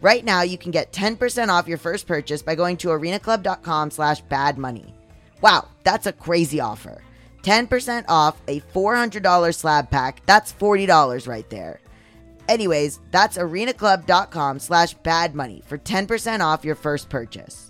Right now, you can get 10% off your first purchase by going to arenaclub.com slash badmoney. Wow, that's a crazy offer. 10% off a $400 slab pack. That's $40 right there. Anyways, that's arenaclub.com slash badmoney for 10% off your first purchase.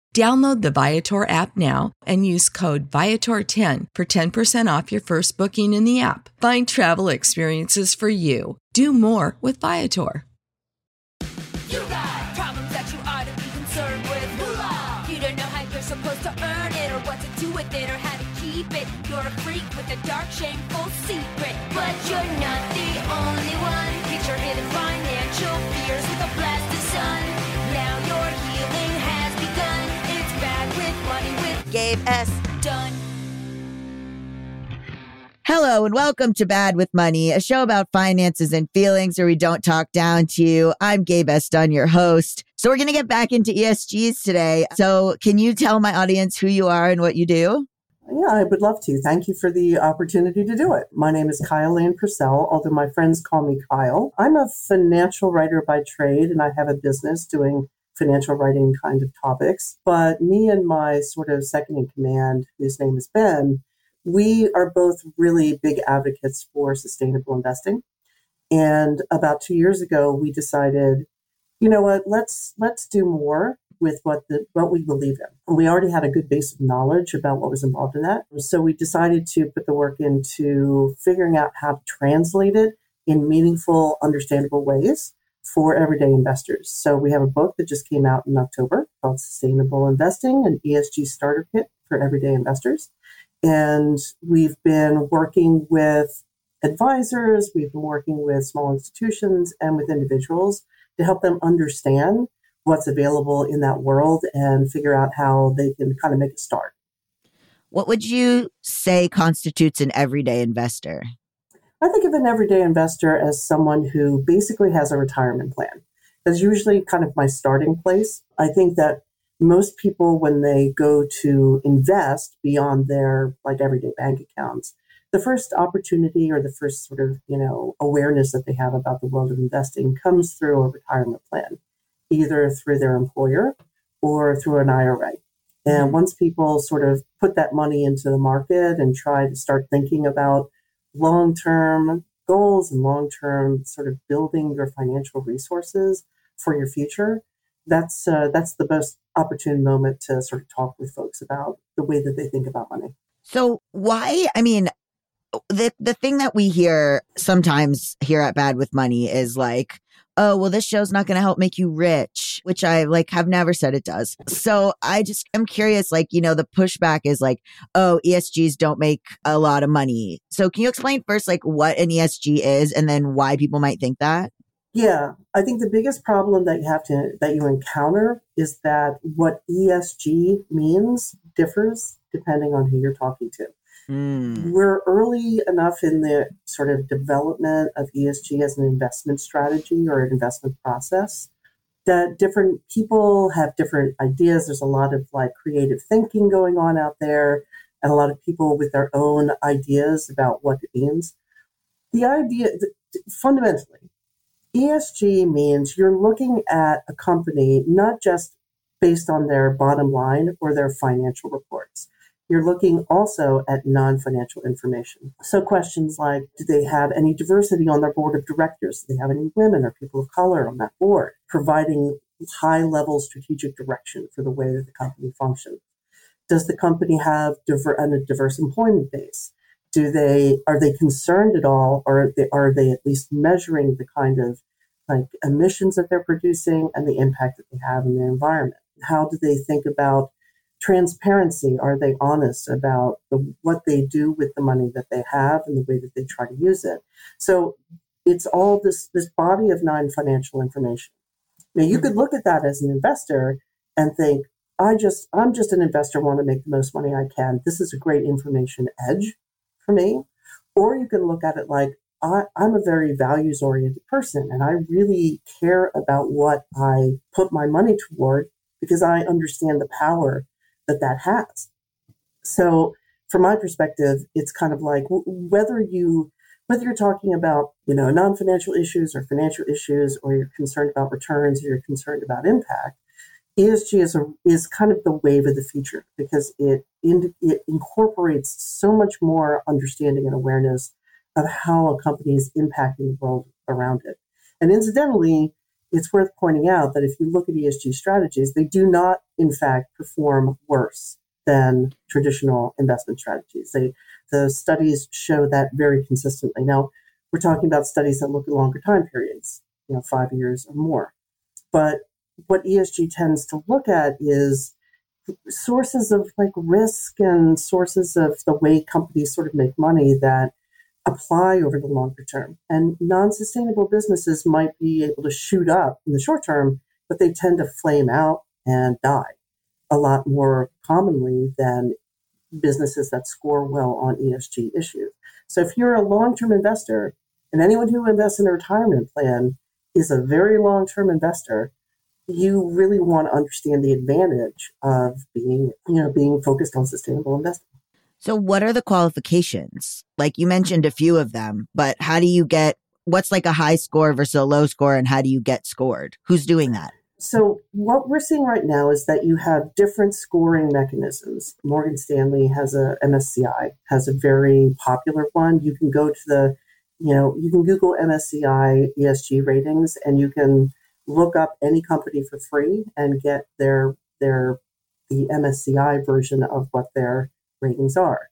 Download the Viator app now and use code Viator10 for 10% off your first booking in the app. Find travel experiences for you. Do more with Viator. You got problems that you ought to be concerned with. You don't know how you're supposed to earn it, or what to do with it, or how to keep it. You're a freak with a dark, shameful secret. But you're not money with Gabe S. Dunn. Hello and welcome to Bad with Money, a show about finances and feelings where we don't talk down to you. I'm Gabe S. Dunn, your host. So we're going to get back into ESGs today. So can you tell my audience who you are and what you do? Yeah, I would love to. Thank you for the opportunity to do it. My name is Kylelane Purcell, although my friends call me Kyle. I'm a financial writer by trade, and I have a business doing financial writing kind of topics. But me and my sort of second in command, whose name is Ben, we are both really big advocates for sustainable investing. And about two years ago, we decided, you know what, let's let's do more with what the what we believe in. And we already had a good base of knowledge about what was involved in that. So we decided to put the work into figuring out how to translate it in meaningful, understandable ways for everyday investors. So we have a book that just came out in October called Sustainable Investing, an ESG starter kit for everyday investors. And we've been working with advisors, we've been working with small institutions and with individuals to help them understand what's available in that world and figure out how they can kind of make a start. What would you say constitutes an everyday investor? I think of an everyday investor as someone who basically has a retirement plan. That's usually kind of my starting place. I think that most people, when they go to invest beyond their like everyday bank accounts, the first opportunity or the first sort of, you know, awareness that they have about the world of investing comes through a retirement plan, either through their employer or through an IRA. And mm-hmm. once people sort of put that money into the market and try to start thinking about long term goals and long term sort of building your financial resources for your future, that's uh, that's the most opportune moment to sort of talk with folks about the way that they think about money. So why? I mean, the the thing that we hear sometimes here at Bad with Money is like, oh, well, this show's not going to help make you rich, which I like have never said it does. So I just, I'm curious, like, you know, the pushback is like, oh, ESGs don't make a lot of money. So can you explain first, like, what an ESG is and then why people might think that? Yeah, I think the biggest problem that you have to, that you encounter is that what ESG means differs depending on who you're talking to. Mm. We're early enough in the sort of development of ESG as an investment strategy or an investment process that different people have different ideas. There's a lot of like creative thinking going on out there, and a lot of people with their own ideas about what it means. The idea, fundamentally, ESG means you're looking at a company not just based on their bottom line or their financial reports you're looking also at non financial information. So, questions like do they have any diversity on their board of directors? Do they have any women or people of color on that board? Providing high level strategic direction for the way that the company functions. Does the company have diver- a diverse employment base? Do they are they concerned at all, or are they, are they at least measuring the kind of like emissions that they're producing and the impact that they have in the environment? How do they think about transparency. Are they honest about the, what they do with the money that they have and the way that they try to use it? So it's all this this body of non-financial information. Now you could mm-hmm. look at that as an investor and think i just i'm just an investor want to make the most money i can. This is a great information edge for me. Or you can look at it like I, i'm a very values oriented person and i really care about what i put my money toward because i understand the power that that has. So, from my perspective, it's kind of like whether you whether you're talking about you know non-financial issues or financial issues, or you're concerned about returns, or you're concerned about impact. ESG is a, is kind of the wave of the future because it in, it incorporates so much more understanding and awareness of how a company is impacting the world around it. And incidentally, it's worth pointing out that if you look at ESG strategies, they do not, in fact, perform worse than traditional investment strategies. They, the studies show that very consistently. Now, we're talking about studies that look at longer time periods, you know, five years or more. But what ESG tends to look at is sources of like risk and sources of the way companies sort of make money that apply over the longer term. And non sustainable businesses might be able to shoot up in the short term, but they tend to flame out and die a lot more commonly than businesses that score well on ESG issues. So if you're a long term investor, and anyone who invests in a retirement plan is a very long term investor, you really want to understand the advantage of being, you know, being focused on sustainable investing. So, what are the qualifications? Like you mentioned a few of them, but how do you get what's like a high score versus a low score, and how do you get scored? Who's doing that? So, what we're seeing right now is that you have different scoring mechanisms. Morgan Stanley has a MSCI, has a very popular one. You can go to the, you know, you can Google MSCI ESG ratings and you can look up any company for free and get their their the MSCI version of what their ratings are.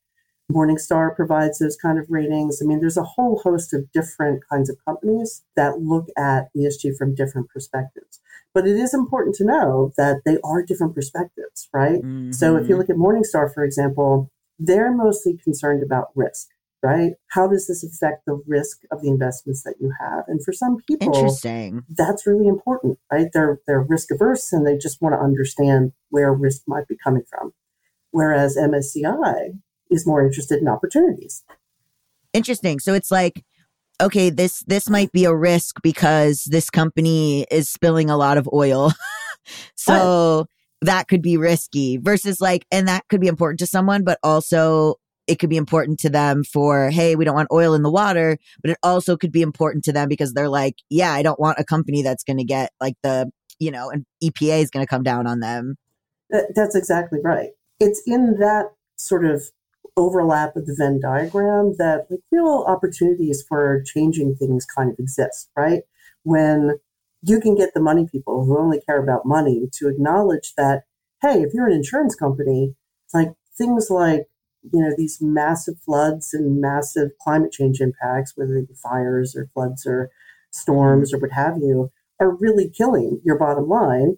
Morningstar provides those kind of ratings. I mean, there's a whole host of different kinds of companies that look at ESG from different perspectives. But it is important to know that they are different perspectives, right? Mm-hmm. So if you look at Morningstar, for example, they're mostly concerned about risk, right? How does this affect the risk of the investments that you have? And for some people, Interesting. that's really important, right? They're they're risk averse and they just want to understand where risk might be coming from whereas MSCI is more interested in opportunities. Interesting. So it's like, okay, this this might be a risk because this company is spilling a lot of oil. so that could be risky versus like, and that could be important to someone, but also it could be important to them for, hey, we don't want oil in the water, but it also could be important to them because they're like, yeah, I don't want a company that's going to get like the, you know, and EPA is going to come down on them. That- That's exactly right. It's in that sort of overlap of the Venn diagram that like real opportunities for changing things kind of exist, right? When you can get the money people who only care about money to acknowledge that, hey, if you're an insurance company, like things like, you know, these massive floods and massive climate change impacts, whether they be fires or floods or storms or what have you, are really killing your bottom line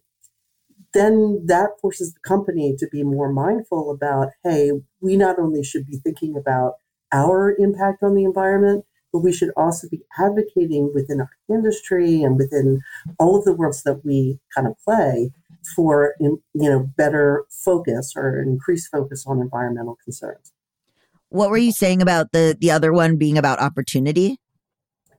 then that forces the company to be more mindful about hey, we not only should be thinking about our impact on the environment, but we should also be advocating within our industry and within all of the worlds that we kind of play for you know better focus or increased focus on environmental concerns. What were you saying about the the other one being about opportunity?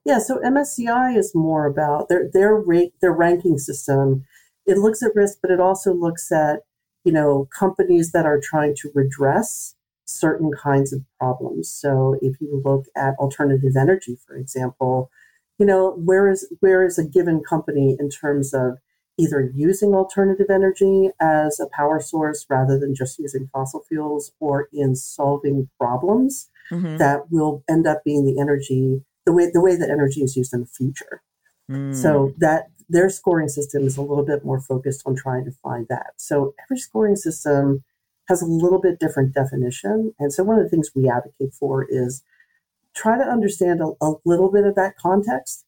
Yeah, so MSCI is more about their their rate their ranking system it looks at risk, but it also looks at, you know, companies that are trying to redress certain kinds of problems. So if you look at alternative energy, for example, you know, where is where is a given company in terms of either using alternative energy as a power source rather than just using fossil fuels or in solving problems Mm-hmm. that will end up being the energy the way the way that energy is used in the future. Mm. So that their scoring system is a little bit more focused on trying to find that. So every scoring system has a little bit different definition. And so one of the things we advocate for is try to understand a, a little bit of that context.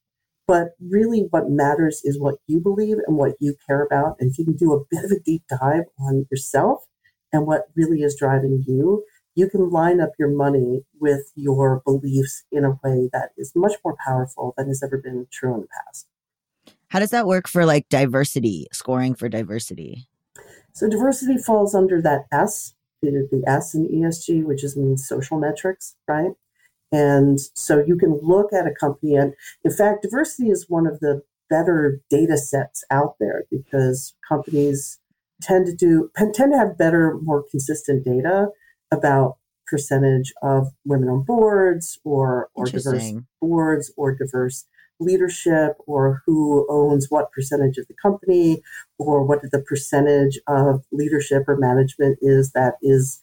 But really, what matters is what you believe and what you care about. And if you can do a bit of a deep dive on yourself and what really is driving you, you can line up your money with your beliefs in a way that is much more powerful than has ever been true in the past. How does that work for like diversity, scoring for diversity? So diversity falls under that S, the, the S in ESG, which is means social metrics, right? And so you can look at a company, and in fact, diversity is one of the better data sets out there because companies tend to do tend to have better, more consistent data about percentage of women on boards or or diverse boards or diverse leadership or who owns what percentage of the company or what the percentage of leadership or management is that is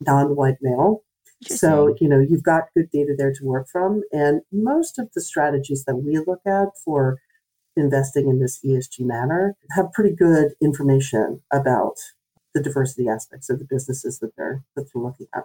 non-white male. So you know you've got good data there to work from. And most of the strategies that we look at for investing in this esg manner have pretty good information about the diversity aspects of the businesses that they're that they're looking at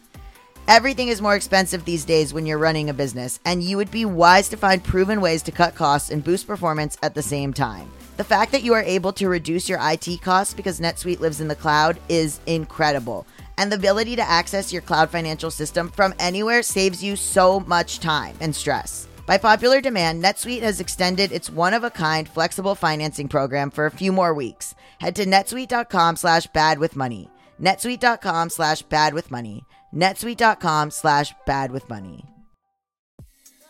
Everything is more expensive these days when you're running a business, and you would be wise to find proven ways to cut costs and boost performance at the same time. The fact that you are able to reduce your IT costs because NetSuite lives in the cloud is incredible. And the ability to access your cloud financial system from anywhere saves you so much time and stress. By popular demand, NetSuite has extended its one-of-a-kind flexible financing program for a few more weeks. Head to netsuite.com slash bad with money. netsuite.com slash bad with money. netsuite.com slash bad with money.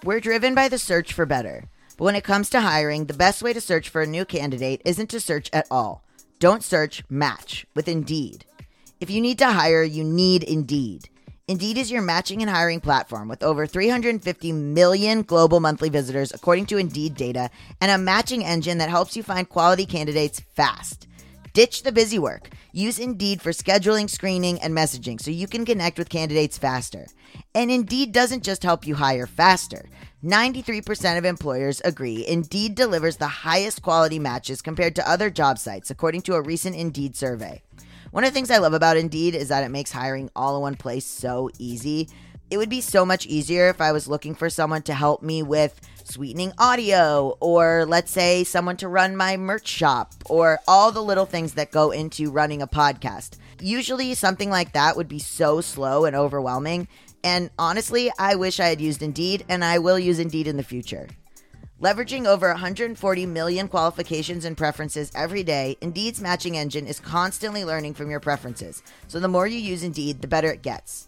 We're driven by the search for better. But when it comes to hiring, the best way to search for a new candidate isn't to search at all. Don't search, match with Indeed. If you need to hire, you need Indeed. Indeed is your matching and hiring platform with over 350 million global monthly visitors, according to Indeed data, and a matching engine that helps you find quality candidates fast. Ditch the busy work. Use Indeed for scheduling, screening, and messaging so you can connect with candidates faster. And Indeed doesn't just help you hire faster. 93% of employers agree Indeed delivers the highest quality matches compared to other job sites, according to a recent Indeed survey. One of the things I love about Indeed is that it makes hiring all in one place so easy. It would be so much easier if I was looking for someone to help me with sweetening audio, or let's say someone to run my merch shop, or all the little things that go into running a podcast. Usually, something like that would be so slow and overwhelming. And honestly, I wish I had used Indeed, and I will use Indeed in the future. Leveraging over 140 million qualifications and preferences every day, Indeed's matching engine is constantly learning from your preferences. So the more you use Indeed, the better it gets.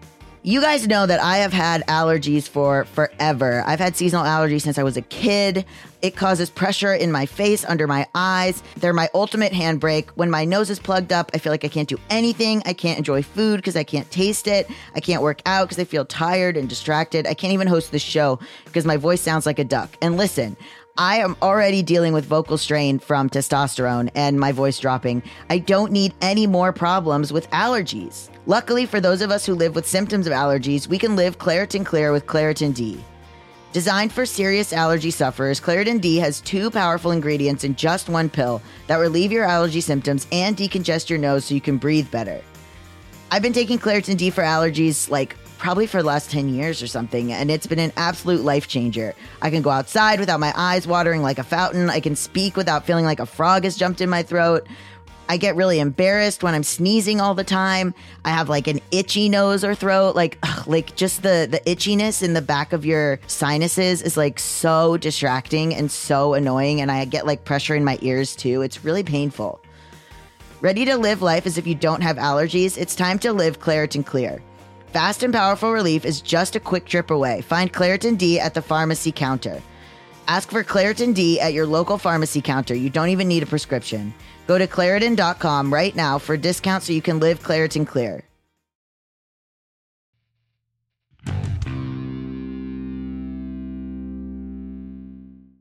You guys know that I have had allergies for forever. I've had seasonal allergies since I was a kid. It causes pressure in my face, under my eyes. They're my ultimate handbrake. When my nose is plugged up, I feel like I can't do anything. I can't enjoy food because I can't taste it. I can't work out because I feel tired and distracted. I can't even host the show because my voice sounds like a duck. And listen, I am already dealing with vocal strain from testosterone and my voice dropping. I don't need any more problems with allergies. Luckily, for those of us who live with symptoms of allergies, we can live Claritin Clear with Claritin D. Designed for serious allergy sufferers, Claritin D has two powerful ingredients in just one pill that relieve your allergy symptoms and decongest your nose so you can breathe better. I've been taking Claritin D for allergies like probably for the last 10 years or something, and it's been an absolute life changer. I can go outside without my eyes watering like a fountain. I can speak without feeling like a frog has jumped in my throat. I get really embarrassed when I'm sneezing all the time. I have like an itchy nose or throat. Like, ugh, like just the the itchiness in the back of your sinuses is like so distracting and so annoying. And I get like pressure in my ears too. It's really painful. Ready to live life as if you don't have allergies? It's time to live Claritin Clear. Fast and powerful relief is just a quick trip away. Find Claritin D at the pharmacy counter. Ask for Claritin D at your local pharmacy counter. You don't even need a prescription. Go to Claritin.com right now for a discount so you can live Claritin Clear.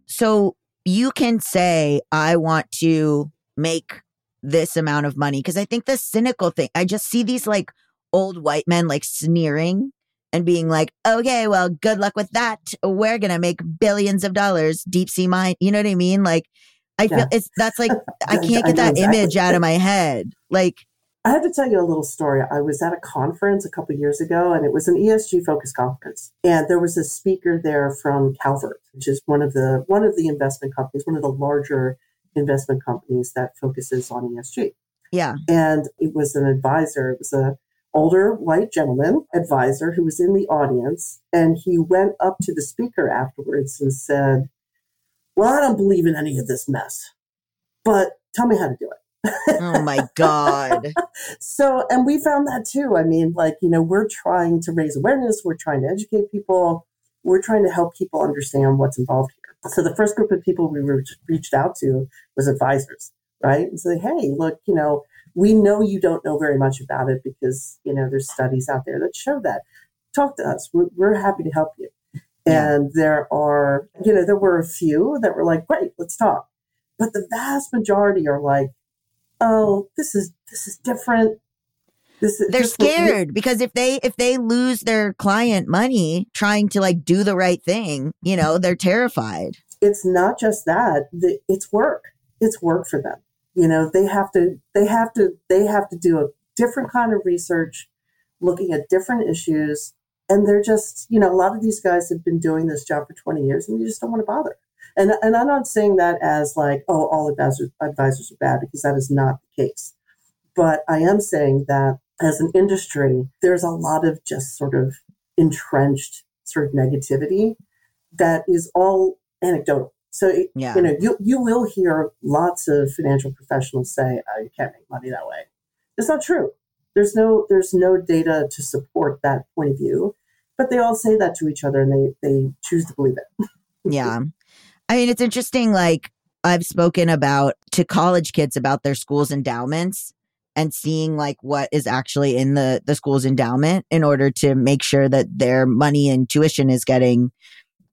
So you can say, I want to make this amount of money. Because I think the cynical thing, I just see these like old white men like sneering and being like, okay, well, good luck with that. We're going to make billions of dollars, deep sea mine. You know what I mean? Like, I feel Yeah. it's that's like, I can't get that exactly. image out of my head. Like, I have to tell you a little story. I was at a conference a couple years ago, and it was an ESG focused conference. And there was a speaker there from Calvert, which is one of the one of the investment companies, one of the larger investment companies that focuses on ESG. yeah. And it was an advisor. It was a older white gentleman advisor who was in the audience, and he went up to the speaker afterwards and said, "Well, I don't believe in any of this mess, but tell me how to do it." Oh my God. So, and we found that too. I mean, like, you know, we're trying to raise awareness, we're trying to educate people, we're trying to help people understand what's involved here. So, the first group of people we re- reached out to was advisors, right? And say, hey, look, you know, we know you don't know very much about it because, you know, there's studies out there that show that. Talk to us. We're, we're happy to help you. Yeah. And there are, you know, there were a few that were like, great, let's talk. But the vast majority are like, oh, this is this is different. This is They're scared because if they if they lose their client money trying to like do the right thing, you know, they're terrified. It's not just that; it's work. It's work for them. You know, they have to they have to they have to do a different kind of research, looking at different issues, and they're just you know a lot of these guys have been doing this job for twenty years, and you just don't want to bother. And and I'm not saying that as like oh all advisors advisors are bad because that is not the case. But I am saying that as an industry, there's a lot of just sort of entrenched sort of negativity that is all anecdotal. So it- Yeah. you know you you will hear lots of financial professionals say, "Oh, you can't make money that way." It's not true. There's no there's no data to support that point of view, but they all say that to each other and they they choose to believe it. Yeah. I mean, it's interesting. Like, I've spoken about to college kids about their school's endowments and seeing like what is actually in the the school's endowment in order to make sure that their money and tuition is getting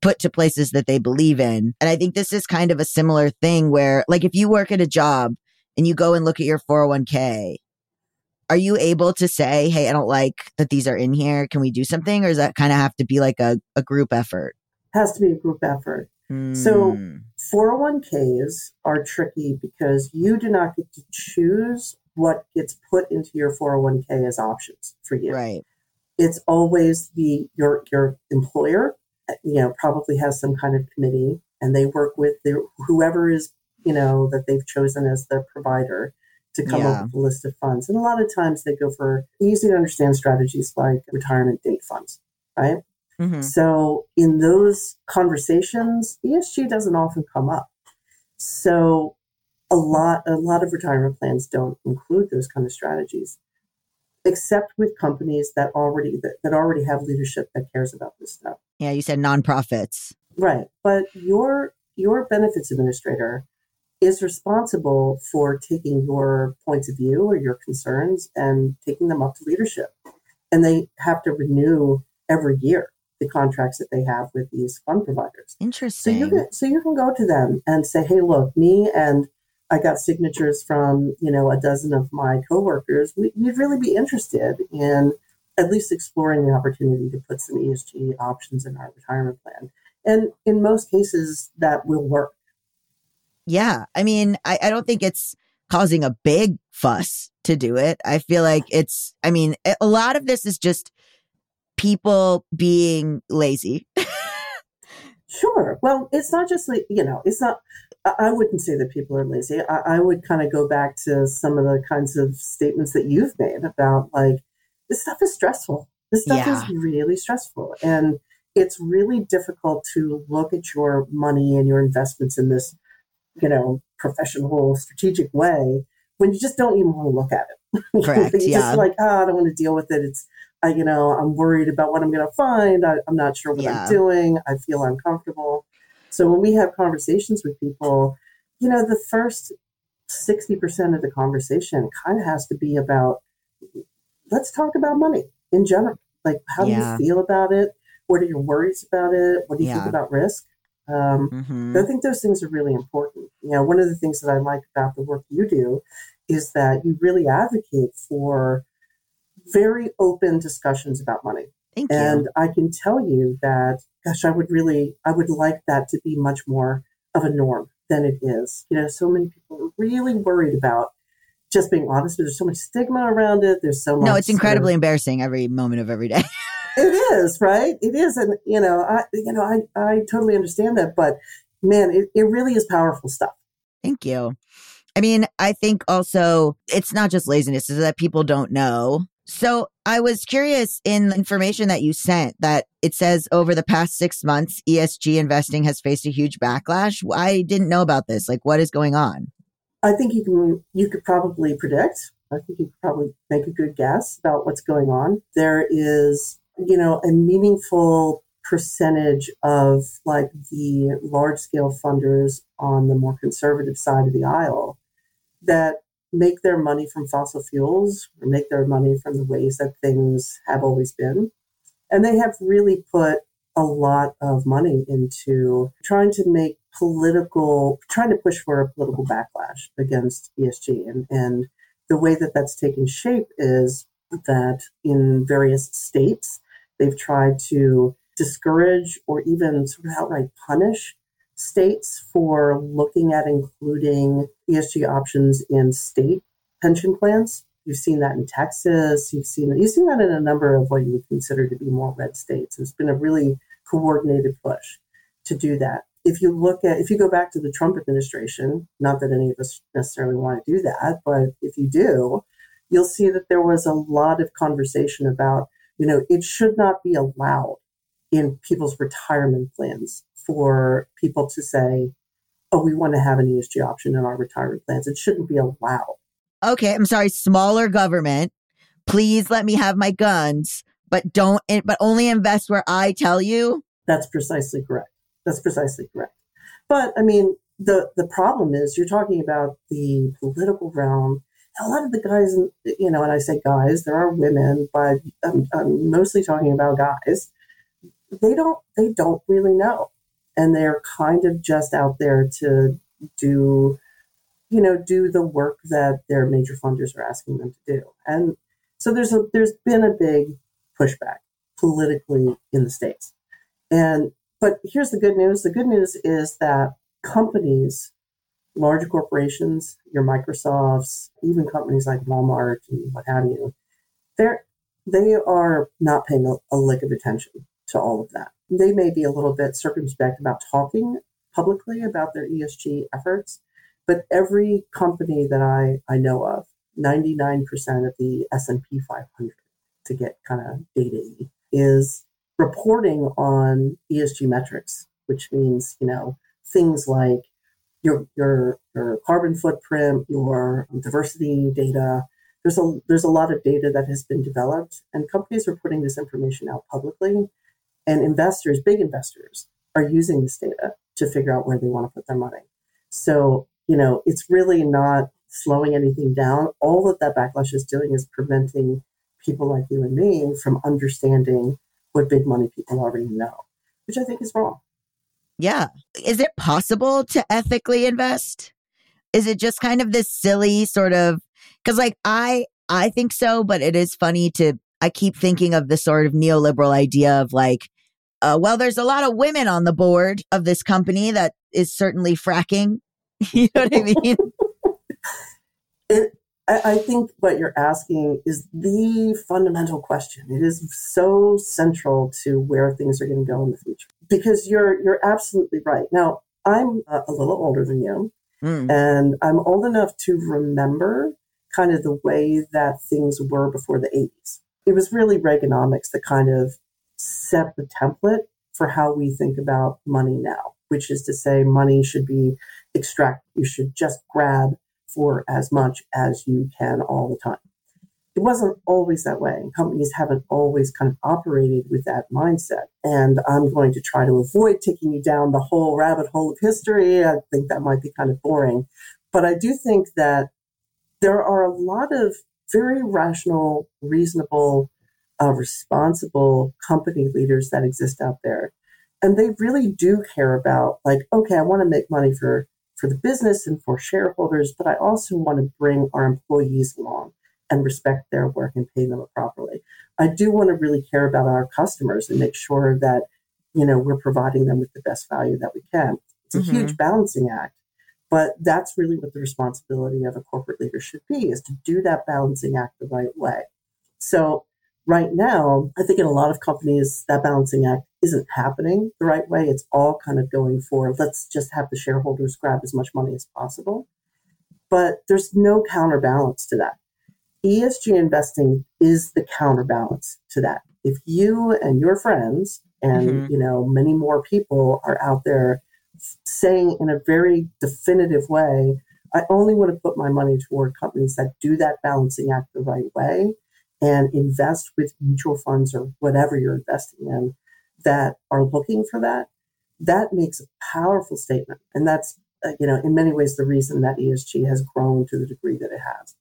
put to places that they believe in. And I think this is kind of a similar thing where like if you work at a job and you go and look at your 401k, are you able to say, "Hey, I don't like that these are in here. Can we do something?" Or does that kind of have to be like a, a group effort? has to be a group effort. So- Hmm. 401ks are tricky because you do not get to choose what gets put into your 401k as options for you. right. It's always the your your employer, you know, probably has some kind of committee and they work with the, whoever is, you know, that they've chosen as the provider to come Yeah. up with a list of funds. And a lot of times they go for easy to understand strategies like retirement date funds, right? Mhm. So in those conversations, ESG doesn't often come up. So a lot a lot of retirement plans don't include those kind of strategies, except with companies that already that, that already have leadership that cares about this stuff. Yeah, you said nonprofits. Right. But your your benefits administrator is responsible for taking your points of view or your concerns and taking them up to leadership. And they have to renew every year the contracts that they have with these fund providers. Interesting. So you can so you can go to them and say, "Hey, look, me and I got signatures from you know a dozen of my coworkers. We, we'd really be interested in at least exploring the opportunity to put some ESG options in our retirement plan." And in most cases, that will work. yeah. I mean, I, I don't think it's causing a big fuss to do it. I feel like it's, I mean, a lot of this is just people being lazy. Sure. Well, it's not just like, you know, it's not, I I wouldn't say that people are lazy. I, I would kind of go back to some of the kinds of statements that you've made about like, this stuff is stressful. This stuff Yeah. is really stressful. And it's really difficult to look at your money and your investments in this, you know, professional, strategic way when you just don't even want to look at it. Correct, You're yeah. just like, oh, I don't want to deal with it. It's, I, you know, I'm worried about what I'm going to find. I, I'm not sure what Yeah. I'm doing. I feel uncomfortable. So when we have conversations with people, you know, the first 60% of the conversation kind of has to be about, let's talk about money in general. Like, how Yeah. do you feel about it? What are your worries about it? What do you Yeah. think about risk? Um, hmm I think those things are really important. You know, one of the things that I like about the work you do is that you really advocate for very open discussions about money. Thank you. And I can tell you that, gosh, I would really, I would like that to be much more of a norm than it is. You know, so many people are really worried about just being honest. There's so much stigma around it. There's so much. no, it's sort of- incredibly embarrassing every moment of every day. it is right. It is, and you know, I, you know, I, I totally understand that, but man, it, it really is powerful stuff. Thank you. I mean, I think also it's not just laziness, it's that people don't know. So I was curious in the information that you sent that it says over the past six months, ESG investing has faced a huge backlash. I didn't know about this. Like, what is going on? I think you can you could probably predict. I think you could probably make a good guess about what's going on. There is, you know, a meaningful percentage of like the large scale funders on the more conservative side of the aisle that make their money from fossil fuels or make their money from the ways that things have always been. And they have really put a lot of money into trying to make political, trying to push for a political backlash against ESG. And, and the way that that's taken shape is that in various states, they've tried to discourage or even sort of outright punish states for looking at including ESG options in state pension plans. You've seen that in Texas. You've seen you've seen that in a number of what you would consider to be more red states. It's been a really coordinated push to do that. If you look at if you go back to the Trump administration, not that any of us necessarily want to do that, but if you do, you'll see that there was a lot of conversation about, you know, it should not be allowed in people's retirement plans for people to say, oh, we want to have an ESG option in our retirement plans. It shouldn't be allowed. Okay, I'm sorry, smaller government. Please let me have my guns, but don't, but only invest where I tell you. That's precisely correct. That's precisely correct. But I mean, the the problem is you're talking about the political realm. A lot of the guys, you know, and I say guys, there are women, but I'm, I'm mostly talking about guys. They don't they don't really know, and they're kind of just out there to do, you know, do the work that their major funders are asking them to do. And so there's a there's been a big pushback politically in the states, and but here's the good news. The good news is that companies, large corporations, your Microsofts, even companies like Walmart and what have you, they're they are not paying a, a lick of attention to all of that. They may be a little bit circumspect about talking publicly about their ESG efforts, but every company that I, I know of, 99% of the S&P 500, to get kind of data is reporting on ESG metrics, which means, you know, things like your your your carbon footprint, your diversity data. There's a there's a lot of data that has been developed, and companies are putting this information out publicly, and investors, big investors, are using this data to figure out where they want to put their money. So you know, it's really not slowing anything down. All that that backlash is doing is preventing people like you and me from understanding what big money people already know, which I think is wrong. Yeah. Is it possible to ethically invest? Is it just kind of this silly sort of cuz like I I think so, but it is funny to I keep thinking of the sort of neoliberal idea of like uh, well there's a lot of women on the board of this company that is certainly fracking. you know what I mean? it I, I think what you're asking is the fundamental question. It is so central to where things are going to go in the future because you're you're absolutely right. Now, I'm a, a little older than you, mm. and I'm old enough to remember kind of the way that things were before the 80s. It was really Reaganomics that kind of set the template for how we think about money now, which is to say, money should be extracted. You should just grab for as much as you can all the time. It wasn't always that way. And Companies haven't always kind of operated with that mindset. And I'm going to try to avoid taking you down the whole rabbit hole of history. I think that might be kind of boring. But I do think that there are a lot of very rational, reasonable, uh, responsible company leaders that exist out there. And they really do care about, like, okay, I want to make money for for the business and for shareholders, but I also want to bring our employees along and respect their work and pay them properly. I do want to really care about our customers and make sure that you know we're providing them with the best value that we can. It's a mm-hmm. huge balancing act, but that's really what the responsibility of a corporate leader should be is to do that balancing act the right way. So right now, I think in a lot of companies, that balancing act isn't happening the right way. It's all kind of going for let's just have the shareholders grab as much money as possible. But there's no counterbalance to that. ESG investing is the counterbalance to that. If you and your friends and mm-hmm. you know many more people are out there saying in a very definitive way, I only want to put my money toward companies that do that balancing act the right way and invest with mutual funds or whatever you're investing in that are looking for that, that makes a powerful statement. And that's, uh, you know, in many ways the reason that ESG has grown to the degree that it has.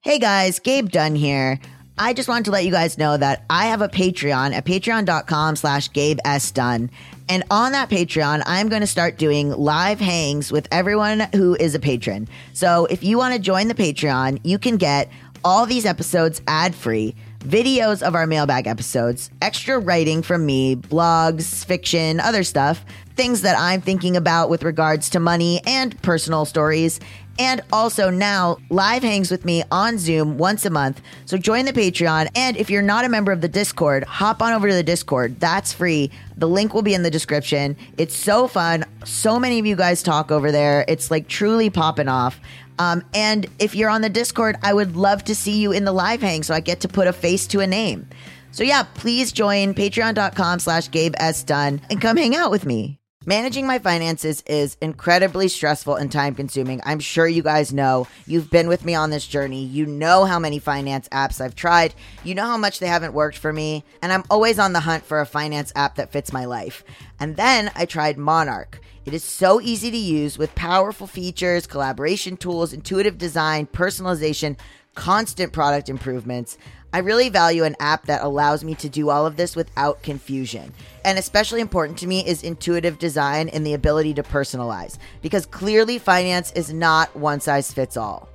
Hey guys, Gabe Dunn here. I just wanted to let you guys know that I have a Patreon at patreon.com slash Gabe S. Dunn. And on that Patreon, I'm going to start doing live hangs with everyone who is a patron. So if you want to join the Patreon, you can get all these episodes ad free, videos of our mailbag episodes, extra writing from me, blogs, fiction, other stuff, things that I'm thinking about with regards to money and personal stories and also now live hangs with me on Zoom once a month. So join the Patreon. And if you're not a member of the Discord, hop on over to the Discord. That's free. The link will be in the description. It's so fun. So many of you guys talk over there. It's like truly popping off. Um, and if you're on the Discord, I would love to see you in the live hang so I get to put a face to a name. So yeah, please join patreon.com slash Gabe S. Dunn and come hang out with me. Managing my finances is incredibly stressful and time consuming. I'm sure you guys know. You've been with me on this journey. You know how many finance apps I've tried. You know how much they haven't worked for me. And I'm always on the hunt for a finance app that fits my life. And then I tried Monarch. It is so easy to use with powerful features, collaboration tools, intuitive design, personalization, constant product improvements. I really value an app that allows me to do all of this without confusion. And especially important to me is intuitive design and the ability to personalize, because clearly finance is not one size fits all.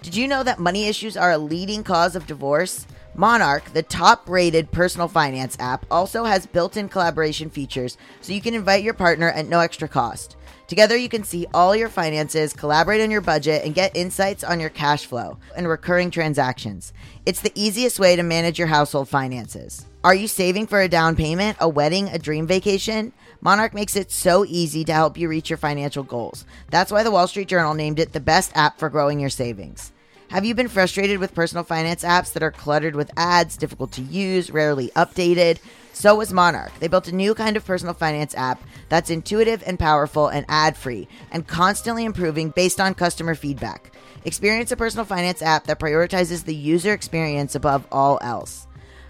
Did you know that money issues are a leading cause of divorce? Monarch, the top rated personal finance app, also has built in collaboration features so you can invite your partner at no extra cost. Together, you can see all your finances, collaborate on your budget, and get insights on your cash flow and recurring transactions. It's the easiest way to manage your household finances. Are you saving for a down payment, a wedding, a dream vacation? Monarch makes it so easy to help you reach your financial goals. That's why the Wall Street Journal named it the best app for growing your savings. Have you been frustrated with personal finance apps that are cluttered with ads, difficult to use, rarely updated? So was Monarch. They built a new kind of personal finance app that's intuitive and powerful and ad free and constantly improving based on customer feedback. Experience a personal finance app that prioritizes the user experience above all else.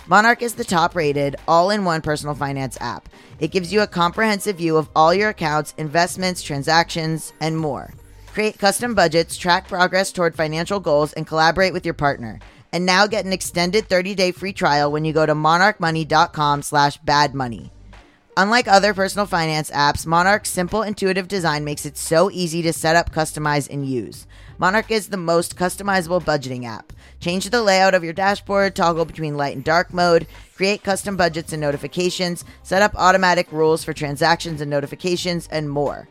Monarch is the top rated, all in one personal finance app. It gives you a comprehensive view of all your accounts, investments, transactions, and more. Create custom budgets, track progress toward financial goals, and collaborate with your partner and now get an extended 30-day free trial when you go to monarchmoney.com slash badmoney. Unlike other personal finance apps, Monarch's simple, intuitive design makes it so easy to set up, customize, and use. Monarch is the most customizable budgeting app. Change the layout of your dashboard, toggle between light and dark mode, create custom budgets and notifications, set up automatic rules for transactions and notifications, and more.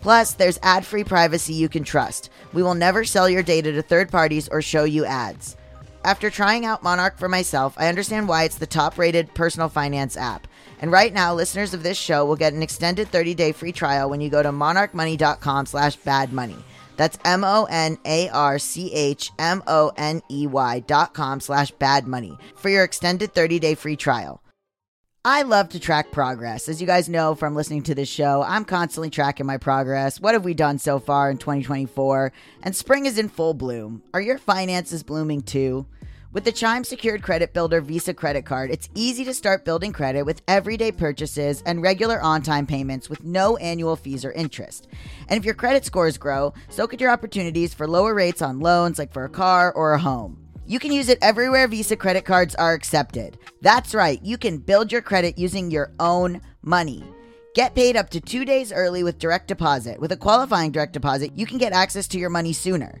Plus, there's ad free privacy you can trust. We will never sell your data to third parties or show you ads. After trying out Monarch for myself, I understand why it's the top rated personal finance app. And right now, listeners of this show will get an extended 30-day free trial when you go to monarchmoney.com slash badmoney. That's M-O-N-A-R-C-H-M-O-N-E-Y dot com slash badmoney for your extended 30-day free trial. I love to track progress. As you guys know from listening to this show, I'm constantly tracking my progress. What have we done so far in 2024? And spring is in full bloom. Are your finances blooming too? With the Chime Secured Credit Builder Visa credit card, it's easy to start building credit with everyday purchases and regular on time payments with no annual fees or interest. And if your credit scores grow, so could your opportunities for lower rates on loans like for a car or a home. You can use it everywhere Visa credit cards are accepted. That's right, you can build your credit using your own money. Get paid up to two days early with direct deposit. With a qualifying direct deposit, you can get access to your money sooner.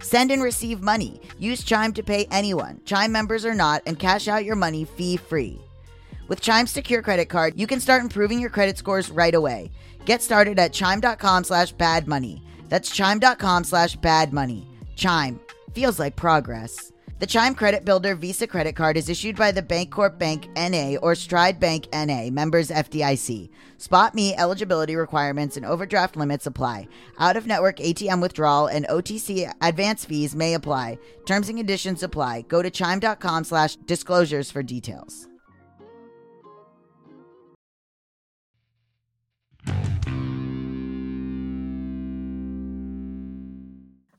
Send and receive money. Use Chime to pay anyone, Chime members or not, and cash out your money fee free. With Chime's secure credit card, you can start improving your credit scores right away. Get started at chime.com slash bad money. That's chime.com slash bad money. Chime feels like progress. The Chime Credit Builder Visa credit card is issued by the Bancorp Bank NA or Stride Bank NA, members FDIC. SpotMe eligibility requirements and overdraft limits apply. Out of network ATM withdrawal and OTC advance fees may apply. Terms and conditions apply. Go to chime.com slash disclosures for details.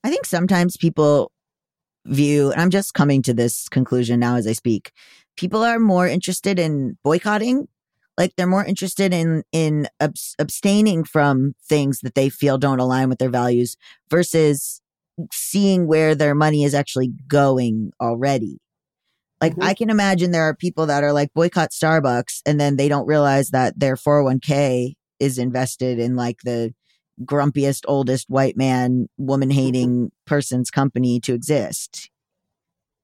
I think sometimes people view, and I'm just coming to this conclusion now as I speak. People are more interested in boycotting, like they're more interested in in abs- abstaining from things that they feel don't align with their values versus seeing where their money is actually going already. Like Mhm. I can imagine there are people that are like boycott Starbucks and then they don't realize that their 401k is invested in like the grumpiest, oldest white man, woman hating person's company to exist.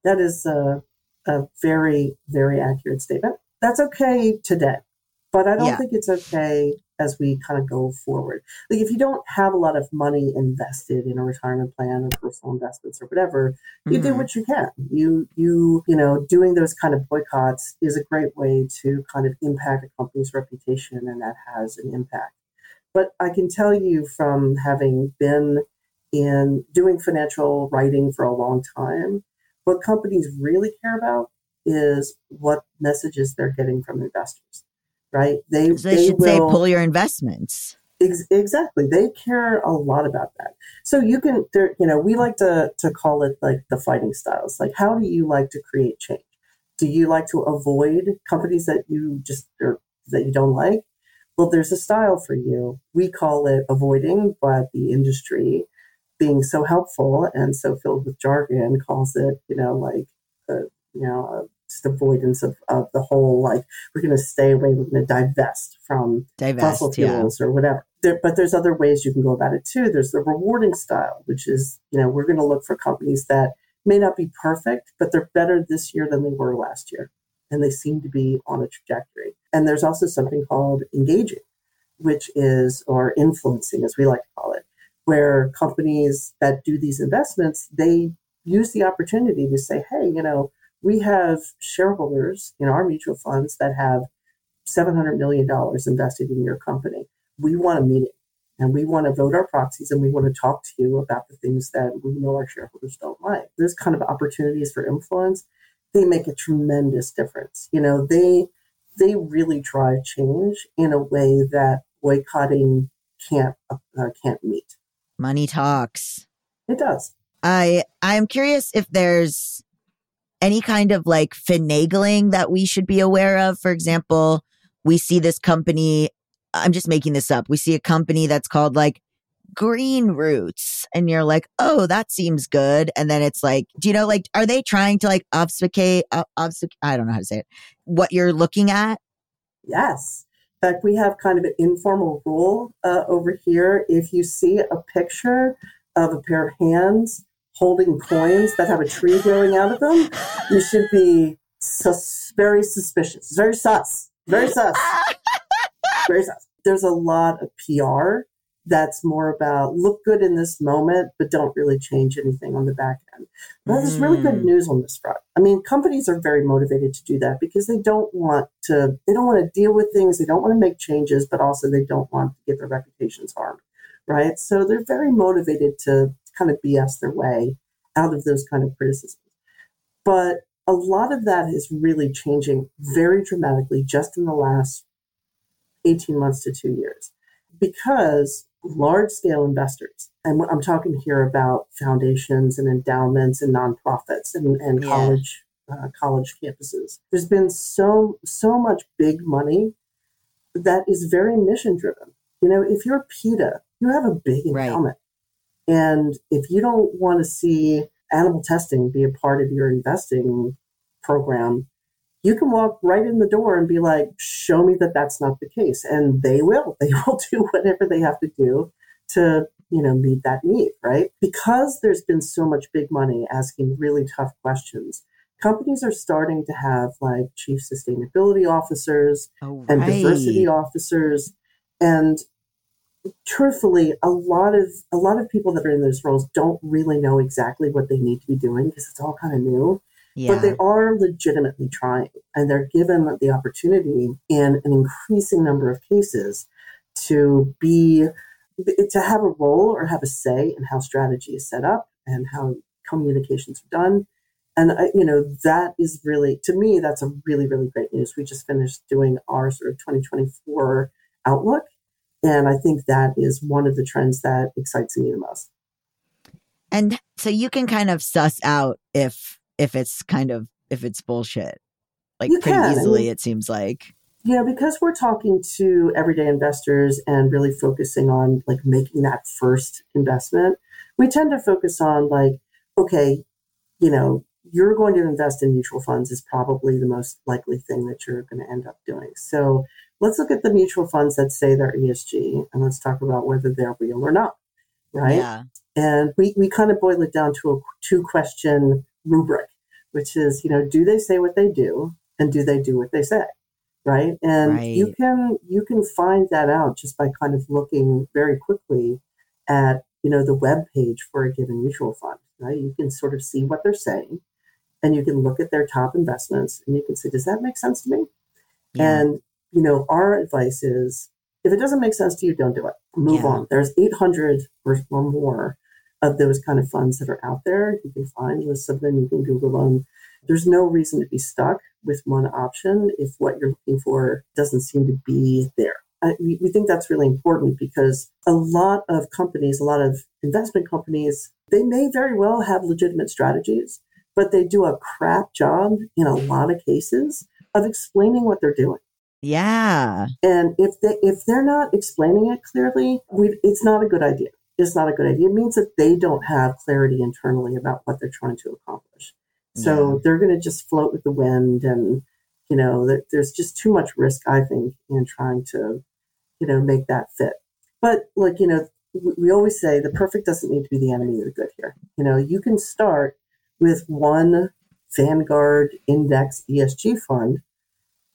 That is a, a very, very accurate statement. That's okay today, but I don't Yeah. think it's okay as we kind of go forward. Like if you don't have a lot of money invested in a retirement plan or personal investments or whatever, you do Mhm. what you can. You you you know doing those kind of boycotts is a great way to kind of impact a company's reputation, and that has an impact. But I can tell you from having been in doing financial writing for a long time, what companies really care about is what messages they're getting from investors. Right? They So they should say will- pull your investments. Ex- exactly. They care a lot about that. So you can, there, you know, we like to to call it like the fighting styles. Like, how do you like to create change? Do you like to avoid companies that you just or that you don't like? Well, there's a style for you. We call it avoiding, but the industry, being so helpful and so filled with jargon, calls it, you know, like, uh, you know, uh, just avoidance of, of the whole like we're going to stay away, we're going to divest from fossil Divest. Yeah. fuels or whatever. There, but there's other ways you can go about it too. There's the rewarding style, which is, you know, we're going to look for companies that may not be perfect, but they're better this year than they were last year. And they seem to be on a trajectory. And there's also something called engaging, which is, or influencing, as we like to call it, where companies that do these investments, they use the opportunity to say, hey, you know, we have shareholders in our mutual funds that have $700 million invested in your company. We want a meeting and we want to vote our proxies and we want to talk to you about the things that we know our shareholders don't like. There's kind of opportunities for influence. They make a tremendous difference. You know, they they really drive change in a way that boycotting can't uh, can't meet. Money talks. It does. I I'm curious if there's any kind of like finagling that we should be aware of. For example, we see this company. I'm just making this up. We see a company that's called like Green Roots, and you're like, oh, that seems good. And then it's like, do you know, like, are they trying to like obfuscate? Uh, obfusc- I don't know how to say it. What you're looking at? Yes. In fact, we have kind of an informal rule uh, over here. If you see a picture of a pair of hands holding coins that have a tree growing out of them, you should be sus- very suspicious. Very sus. Very sus. Very sus. There's a lot of PR that's more about look good in this moment, but don't really change anything on the back end. Well, there's really good Mm. news on this front. I mean, companies are very motivated to do that because they don't want to they don't want to deal with things, they don't want to make changes, but also they don't want to get their reputations harmed. Right. So they're very motivated to kind of BS their way out of those kind of criticisms. But a lot of that is really changing very dramatically just in the last 18 months to two years because large scale investors, and I'm talking here about foundations and endowments and nonprofits and, and Yeah. college uh, college campuses. There's been so so much big money that is very mission driven. You know, if you're PETA, you have a big Right. endowment, and if you don't want to see animal testing be a part of your investing program, you can walk right in the door and be like, show me that that's not the case. And they will. They will do whatever they have to do to, you know, meet that need, right? Because there's been so much big money asking really tough questions, companies are starting to have like chief sustainability officers Oh, and diversity officers. And truthfully, a lot of a lot of people that are in those roles don't really know exactly what they need to be doing because it's all kind of new Yeah. but they are legitimately trying and they're given the opportunity in an increasing number of cases to be to have a role or have a say in how strategy is set up and how communications are done. And I, you know that is really to me that's a really really great news. We just finished doing our sort of 2024 outlook and i think that is one of the trends that excites me the most. And so you can kind of suss out if if it's kind of if it's bullshit. Like You pretty can, I easily mean- it seems like. Yeah, because we're talking to everyday investors and really focusing on like making that first investment, we tend to focus on like, okay, you know, you're going to invest in mutual funds is probably the most likely thing that you're going to end up doing. So let's look at the mutual funds that say they're ESG and let's talk about whether they're real or not. Right. Yeah. And we, we kind of boil it down to a two question rubric, which is, you know, do they say what they do and do they do what they say? right? And Right. you can you can find that out just by kind of looking very quickly at you know the web page for a given mutual fund. Right? You can sort of see what they're saying, and you can look at their top investments, and you can say, does that make sense to me? Yeah. And you know, our advice is if it doesn't make sense to you, don't do it. Move Yeah. on. There's 800 or, or more of those kind of funds that are out there. You can find lists of them. You can Google them. There's no reason to be stuck with one option if what you're looking for doesn't seem to be there. Uh, we, we think that's really important because a lot of companies, a lot of investment companies, they may very well have legitimate strategies, but they do a crap job in a lot of cases of explaining what they're doing. yeah. And if they if they're not explaining it clearly, we, it's not a good idea. It's not a good idea. It means that they don't have clarity internally about what they're trying to accomplish. So Yeah. they're going to just float with the wind, and you know, there, there's just too much risk, I think, in trying to, you know, make that fit. But like you know, we, we always say the perfect doesn't need to be the enemy of the good. Here, you know, you can start with one Vanguard Index ESG fund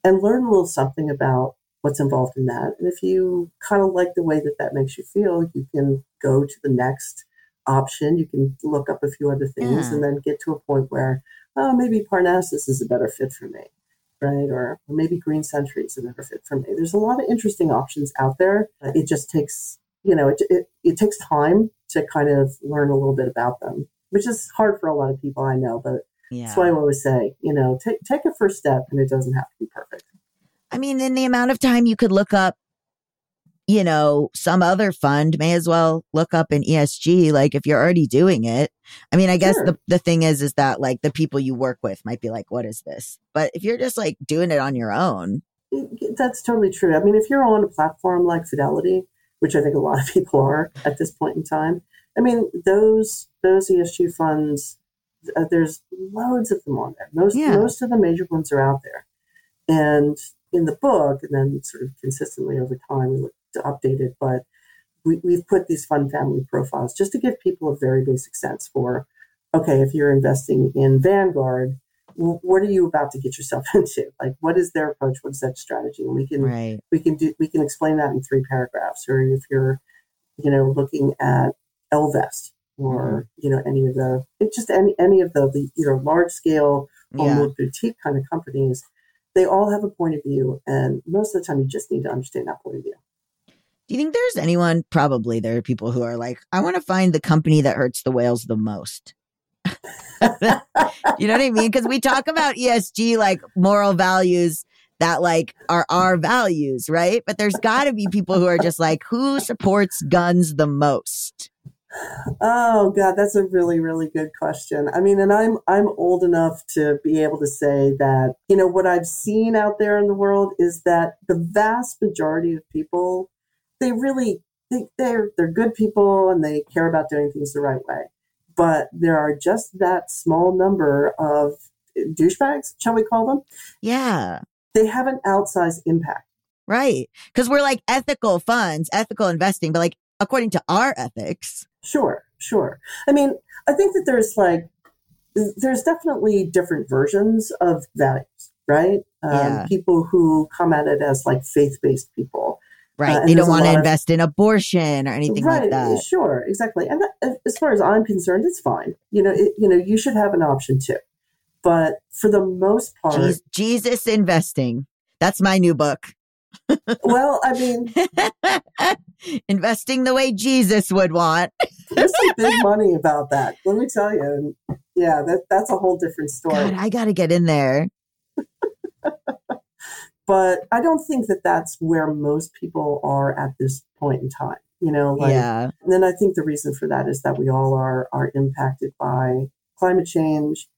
and learn a little something about what's involved in that. And if you kind of like the way that that makes you feel, you can go to the next option. You can look up a few other things Yeah. and then get to a point where, oh, maybe Parnassus is a better fit for me, right? Or, or maybe Green Century is a better fit for me. There's a lot of interesting options out there. It just takes, you know, it, it, it takes time to kind of learn a little bit about them, which is hard for a lot of people, I know, but Yeah. that's why I always say, you know, take take a first step, and it doesn't have to be perfect. I mean, in the amount of time you could look up, you know, some other fund, may as well look up an ESG. Like if you're already doing it. I mean, I guess Sure. the, the thing is, is that like the people you work with might be like, what is this? But if you're just like doing it on your own, That's totally true. I mean, if you're on a platform like Fidelity, which I think a lot of people are at this point in time, I mean, those those ESG funds, uh, there's loads of them on there. Most Yeah. most of the major ones are out there, and in the book, and then sort of consistently over time, we look to update it. But we, we've put these fund family profiles just to give people a very basic sense for, okay, if you're investing in Vanguard, what are you about to get yourself into? Like, what is their approach? What's that strategy? And we can right? we can do we can explain that in three paragraphs. Or if you're, you know, looking at Ellevest or mm-hmm. you know any of the just any any of the, the either large scale or Yeah. more boutique kind of companies, they all have a point of view, and most of the time you just need to understand that point of view. Do you think there's anyone? Probably there are people who are like, I want to find the company that hurts the whales the most. you know what I mean? Because we talk about ESG like moral values that like are our values, right? But there's got to be people who are just like, who supports guns the most? Oh God, that's a really, really good question. I mean, and I'm I'm old enough to be able to say that, you know, what I've seen out there in the world is that the vast majority of people, they really think they're they're good people and they care about doing things the right way. But there are just that small number of douchebags, shall we call them? Yeah, They have an outsized impact. right. Because we're like ethical funds, ethical investing, but like according to our ethics. Sure, sure. I mean, I think that there's like, there's definitely different versions of values, right? Um, Yeah. People who come at it as like faith based people. Right. Uh, they don't want to of- invest in abortion or anything right, like that. Sure, exactly. And that, as far as I'm concerned, it's fine. You know, it, you know, you should have an option too. But for the most part, Jes- Jesus investing. That's my new book. well, I mean, investing the way Jesus would want. there's some big money about that. Let me tell you. Yeah, that that's a whole different story. God, I got to get in there. But I don't think that that's where most people are at this point in time. You know, like, yeah. and then I think the reason for that is that we all are are impacted by climate change.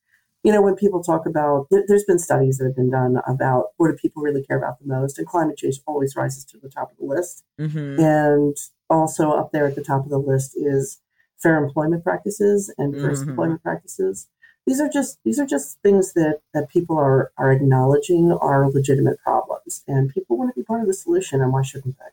You know, when people talk about, there, there's been studies that have been done about what do people really care about the most, and climate change always rises to the top of the list. hmm And also up there at the top of the list is fair employment practices and diverse Mhm. employment practices. These are just these are just things that, that people are are acknowledging are legitimate problems, and people want to be part of the solution. And why shouldn't they?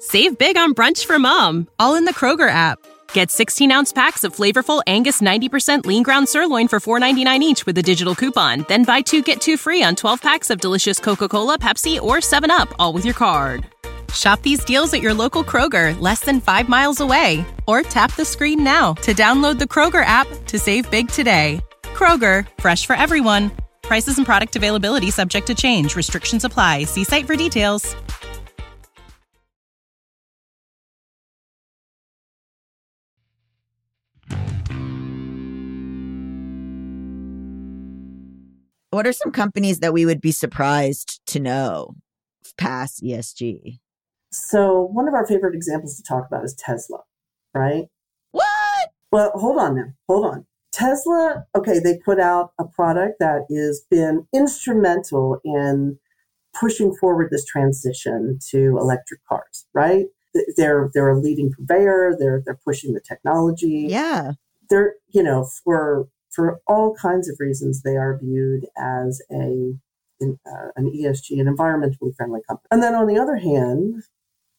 Save big on brunch for mom, all in the Kroger app. Get 16 ounce packs of flavorful Angus 90% lean ground sirloin for $4.99 each with a digital coupon. Then buy two get two free on 12 packs of delicious Coca Cola, Pepsi, or 7UP, all with your card. Shop these deals at your local Kroger, less than five miles away. Or tap the screen now to download the Kroger app to save big today. Kroger, fresh for everyone. Prices and product availability subject to change. Restrictions apply. See site for details. What are some companies that we would be surprised to know past ESG? So, one of our favorite examples to talk about is Tesla, right? What? Well, hold on now. Hold on. Tesla, okay, they put out a product that has been instrumental in pushing forward this transition to electric cars, right? They're they're a leading purveyor. They're they're pushing the technology. Yeah. They're you know for for all kinds of reasons they are viewed as a in, uh, an ESG, an environmentally friendly company. And then on the other hand,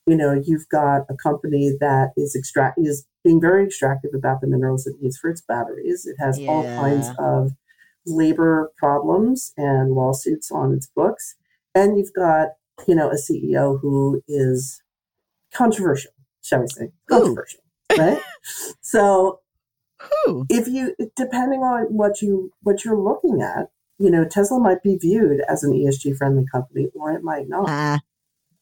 you know, you've got a company that is extract is being very extractive about the minerals it needs for its batteries. It has all kinds of labor problems and lawsuits on its books. And you've got, you know, a CEO who is controversial, shall we say. Controversial. Right? so Who? if you depending on what you what you're looking at, you know, Tesla might be viewed as an ESG friendly company or it might not, Ah,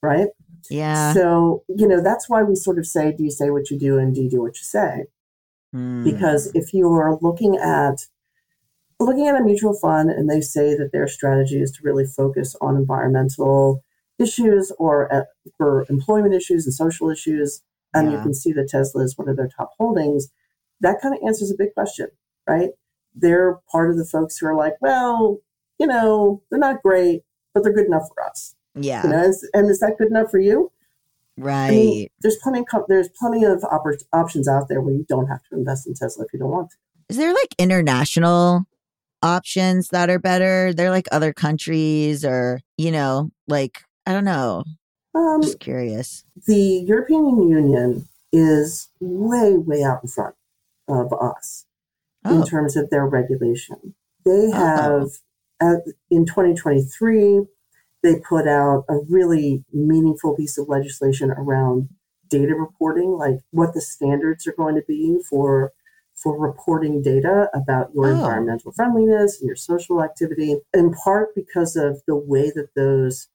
right? Yeah. So, you know, that's why we sort of say, do you say what you do and do you do what you say? Hmm. Because if you're looking at looking at a mutual fund and they say that their strategy is to really focus on environmental issues or uh, for employment issues and social issues, and you can see that Tesla is one of their top holdings, that kind of answers a big question, right? They're part of the folks who are like, well, you know, they're not great, but they're good enough for us. Yeah. You know, and is that good enough for you? right. I mean, there's plenty of there's plenty of oppor- options out there where you don't have to invest in Tesla if you don't want to. Is there like international options that are better? They're like other countries or, you know, like, I don't know. Um, Just curious. the European Union is way way out in front of us in Oh, terms of their regulation. They Oh. have uh, in 2023 they put out a really meaningful piece of legislation around data reporting, like what the standards are going to be for for reporting data about your Oh. environmental friendliness and your social activity, in part because of the way that those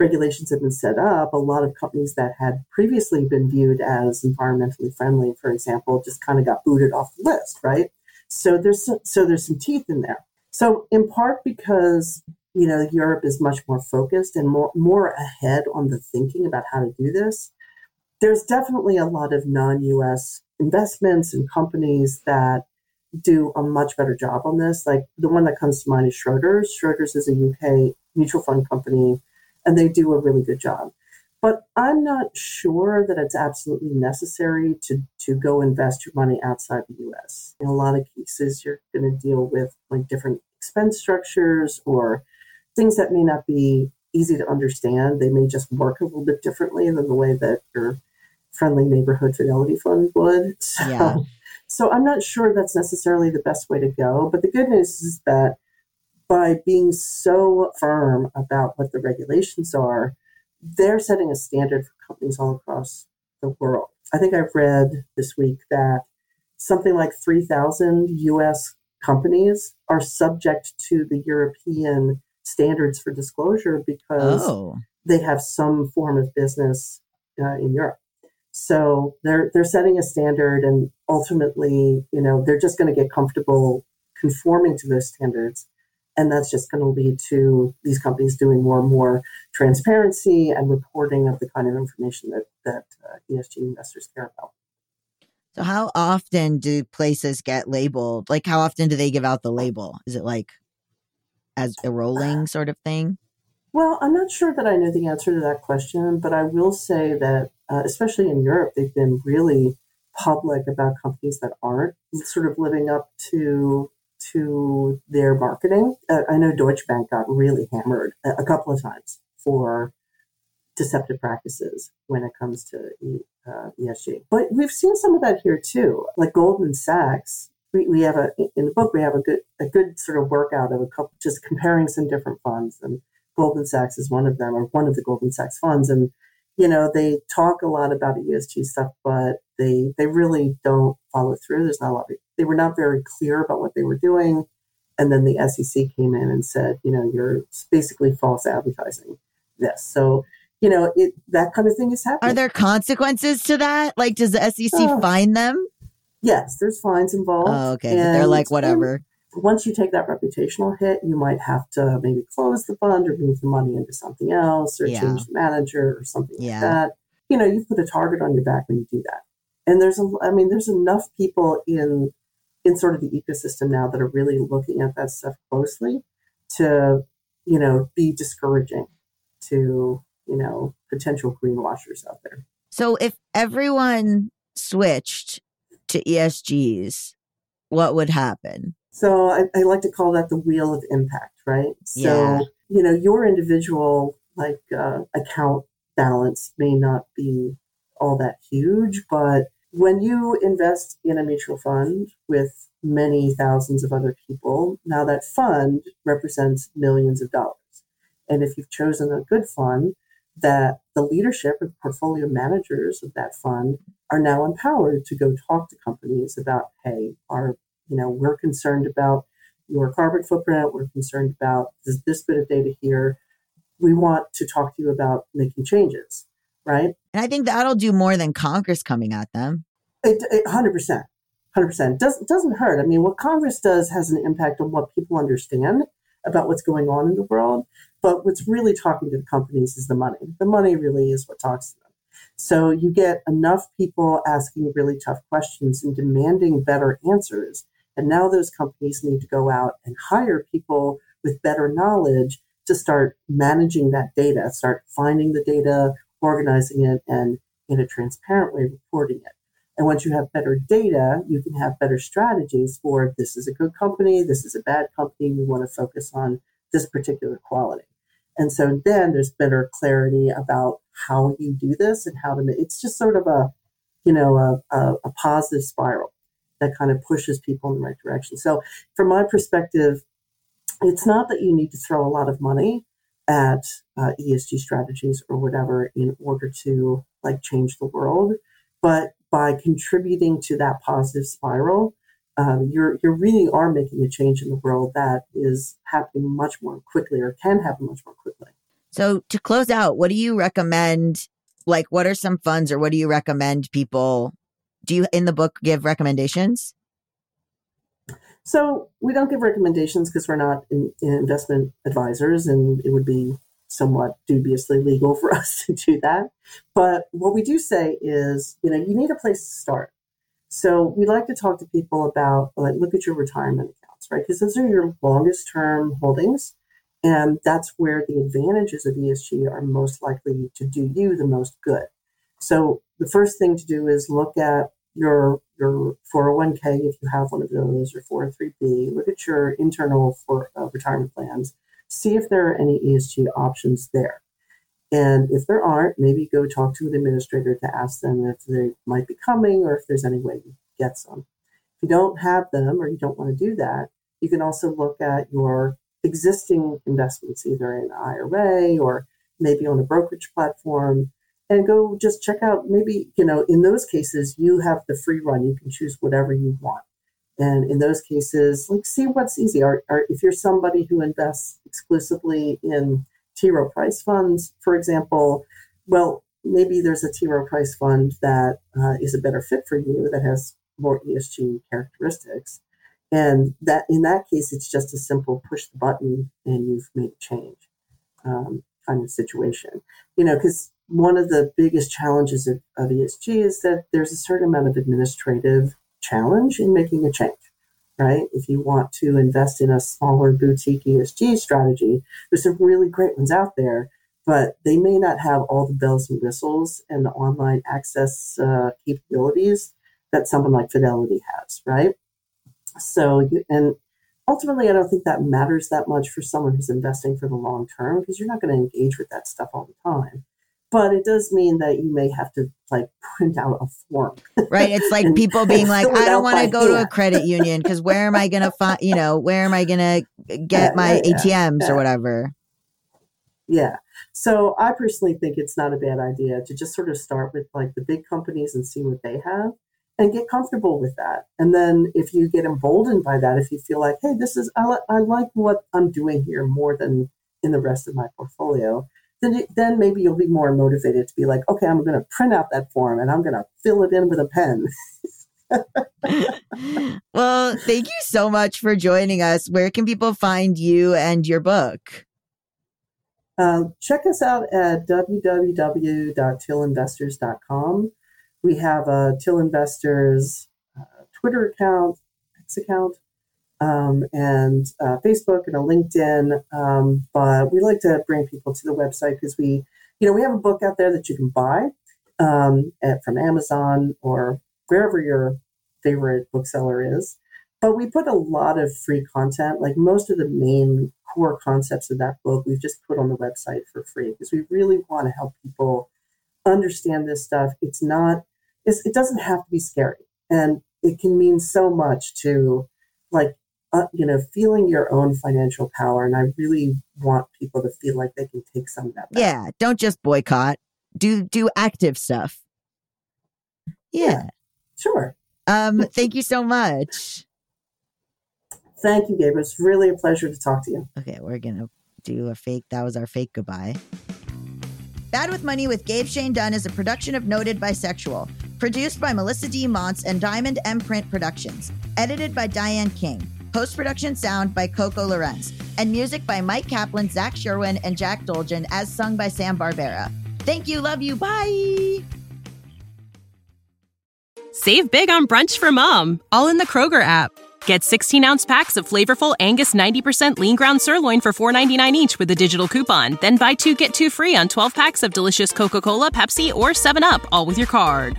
regulations have been set up, a lot of companies that had previously been viewed as environmentally friendly, for example, just kind of got booted off the list, right? So there's so there's some teeth in there. So in part because you know Europe is much more focused and more more ahead on the thinking about how to do this. There's definitely a lot of non-U.S. investments and companies that do a much better job on this. Like the one that comes to mind is Schroders. Schroders is a UK mutual fund company, and they do a really good job. But I'm not sure that it's absolutely necessary to, to go invest your money outside the US. In a lot of cases, you're going to deal with like different expense structures or things that may not be easy to understand. They may just work a little bit differently than the way that your friendly neighborhood fidelity fund would. So, Yeah. so I'm not sure that's necessarily the best way to go. But the good news is that by being so firm about what the regulations are, they're setting a standard for companies all across the world. I think I've read this week that something like 3,000 US companies are subject to the European standards for disclosure because oh, they have some form of business uh, in Europe. So they're they're setting a standard, and ultimately, you know, they're just going to get comfortable conforming to those standards, and that's just going to lead to these companies doing more and more transparency and reporting of the kind of information that that uh, ESG investors care about. so how often do places get labeled? Like, how often do they give out the label? Is it like as a rolling sort of thing? Well, I'm not sure that I know the answer to that question, but I will say that, uh, especially in Europe, they've been really public about companies that aren't sort of living up to to their marketing. Uh, I know Deutsche Bank got really hammered a, a couple of times for deceptive practices when it comes to uh, ESG. But we've seen some of that here too. Like Goldman Sachs, we, we have a in the book we have a good a good sort of workout of a couple just comparing some different funds and Goldman Sachs is one of them or one of the Goldman Sachs funds and you know they talk a lot about ESG stuff but they they really don't follow through there's not a lot of, they were not very clear about what they were doing and then the SEC came in and said you know you're basically false advertising this so you know, it that kind of thing is happening. Are there consequences to that? Like, does the SEC oh. fine them? Yes, there's fines involved. Oh, okay. And, they're like, um, whatever. Once you take that reputational hit, you might have to maybe close the fund or move the money into something else or yeah. change the manager or something yeah. like that. You know, you put a target on your back when you do that. And there's a, I mean, there's enough people in in sort of the ecosystem now that are really looking at that stuff closely to, you know, be discouraging to you know, potential greenwashers out there. So if everyone switched to ESGs, what would happen? So I, I like to call that the wheel of impact, right? So, yeah. you know, your individual like uh, account balance may not be all that huge, but when you invest in a mutual fund with many thousands of other people, now that fund represents millions of dollars. And if you've chosen a good fund, that the leadership and portfolio managers of that fund are now empowered to go talk to companies about, hey, our, you know, we're concerned about your carbon footprint, we're concerned about this, this bit of data here. We want to talk to you about making changes, right? And I think that'll do more than Congress coming at them. It, it, 100%. 100%. Does, doesn't hurt. I mean, what Congress does has an impact on what people understand about what's going on in the world. But what's really talking to the companies is the money. The money really is what talks to them. So you get enough people asking really tough questions and demanding better answers. And now those companies need to go out and hire people with better knowledge to start managing that data, start finding the data, organizing it, and in a transparent way reporting it. And once you have better data, you can have better strategies for this is a good company, this is a bad company, we want to focus on this particular quality. And so then there's better clarity about how you do this and how to make it's just sort of a, you know, a, a, a positive spiral that kind of pushes people in the right direction. So from my perspective, it's not that you need to throw a lot of money at uh, ESG strategies or whatever in order to like change the world, but by contributing to that positive spiral, um, you're you really are making a change in the world that is happening much more quickly or can happen much more quickly. So to close out, what do you recommend? Like, what are some funds, or what do you recommend people? Do you in the book give recommendations? So we don't give recommendations because we're not in, in investment advisors, and it would be somewhat dubiously legal for us to do that. But what we do say is, you know, you need a place to start. So we like to talk to people about, like, look at your retirement accounts, right? Because those are your longest term holdings. And that's where the advantages of ESG are most likely to do you the most good. So the first thing to do is look at your your 401k if you have one of those or 403b. Look at your internal for uh, retirement plans see if there are any ESG options there. And if there aren't, maybe go talk to an administrator to ask them if they might be coming or if there's any way you get some. If you don't have them or you don't want to do that, you can also look at your existing investments, either in IRA or maybe on a brokerage platform, and go just check out maybe, you know, in those cases, you have the free run. You can choose whatever you want. And in those cases, like see what's easy. Or, or if you're somebody who invests exclusively in T. Rowe Price funds, for example, well, maybe there's a T. Rowe Price fund that uh, is a better fit for you that has more ESG characteristics. And that in that case, it's just a simple push the button and you've made a change um, kind of situation. You know, because one of the biggest challenges of, of ESG is that there's a certain amount of administrative challenge in making a change, right? If you want to invest in a smaller boutique ESG strategy, there's some really great ones out there, but they may not have all the bells and whistles and the online access uh, capabilities that someone like Fidelity has, right? So, and ultimately, I don't think that matters that much for someone who's investing for the long term because you're not going to engage with that stuff all the time. But it does mean that you may have to like print out a form. Right. It's like And- people being like, I don't want to go to a credit union because where am I going to find, you know, where am I going to get Yeah, my yeah, ATMs yeah. or whatever? Yeah. So I personally think it's not a bad idea to just sort of start with like the big companies and see what they have and get comfortable with that. And then if you get emboldened by that, if you feel like, hey, this is, I, li- I like what I'm doing here more than in the rest of my portfolio, then, then maybe you'll be more motivated to be like, okay, I'm going to print out that form and I'm going to fill it in with a pen. well, thank you so much for joining us. Where can people find you and your book? Uh, check us out at www.tillinvestors.com. We have a Till Investors uh, Twitter account, X account, um, and uh, Facebook and a LinkedIn. Um, but we like to bring people to the website because we, you know, we have a book out there that you can buy um, at, from Amazon or wherever your favorite bookseller is. But we put a lot of free content, like most of the main core concepts of that book, we've just put on the website for free because we really want to help people understand this stuff. It's not, it's, it doesn't have to be scary. And it can mean so much to, like, uh, you know, feeling your own financial power. And I really want people to feel like they can take some of that back. Yeah. Don't just boycott. Do do active stuff. Yeah. Sure. Um, thank you so much. Thank you, Gabe. It's really a pleasure to talk to you. Okay, we're gonna do a fake. That was our fake goodbye. Bad with Money with Gabe Shane Dunn is a production of Noted Bisexual, produced by Melisa D. Monts and Diamond M Print Productions, edited by Diane Kang, post production sound by Coco Llorens, and music by Mike Kaplan, Zach Sherwin, and Jack Dolgen, as sung by Sam Barbera. Thank you, love you, bye. Save big on brunch for mom, all in the Kroger app. Get 16 ounce packs of flavorful Angus 90% lean ground sirloin for $4.99 each with a digital coupon. Then buy two get two free on 12 packs of delicious Coca Cola, Pepsi, or 7UP, all with your card.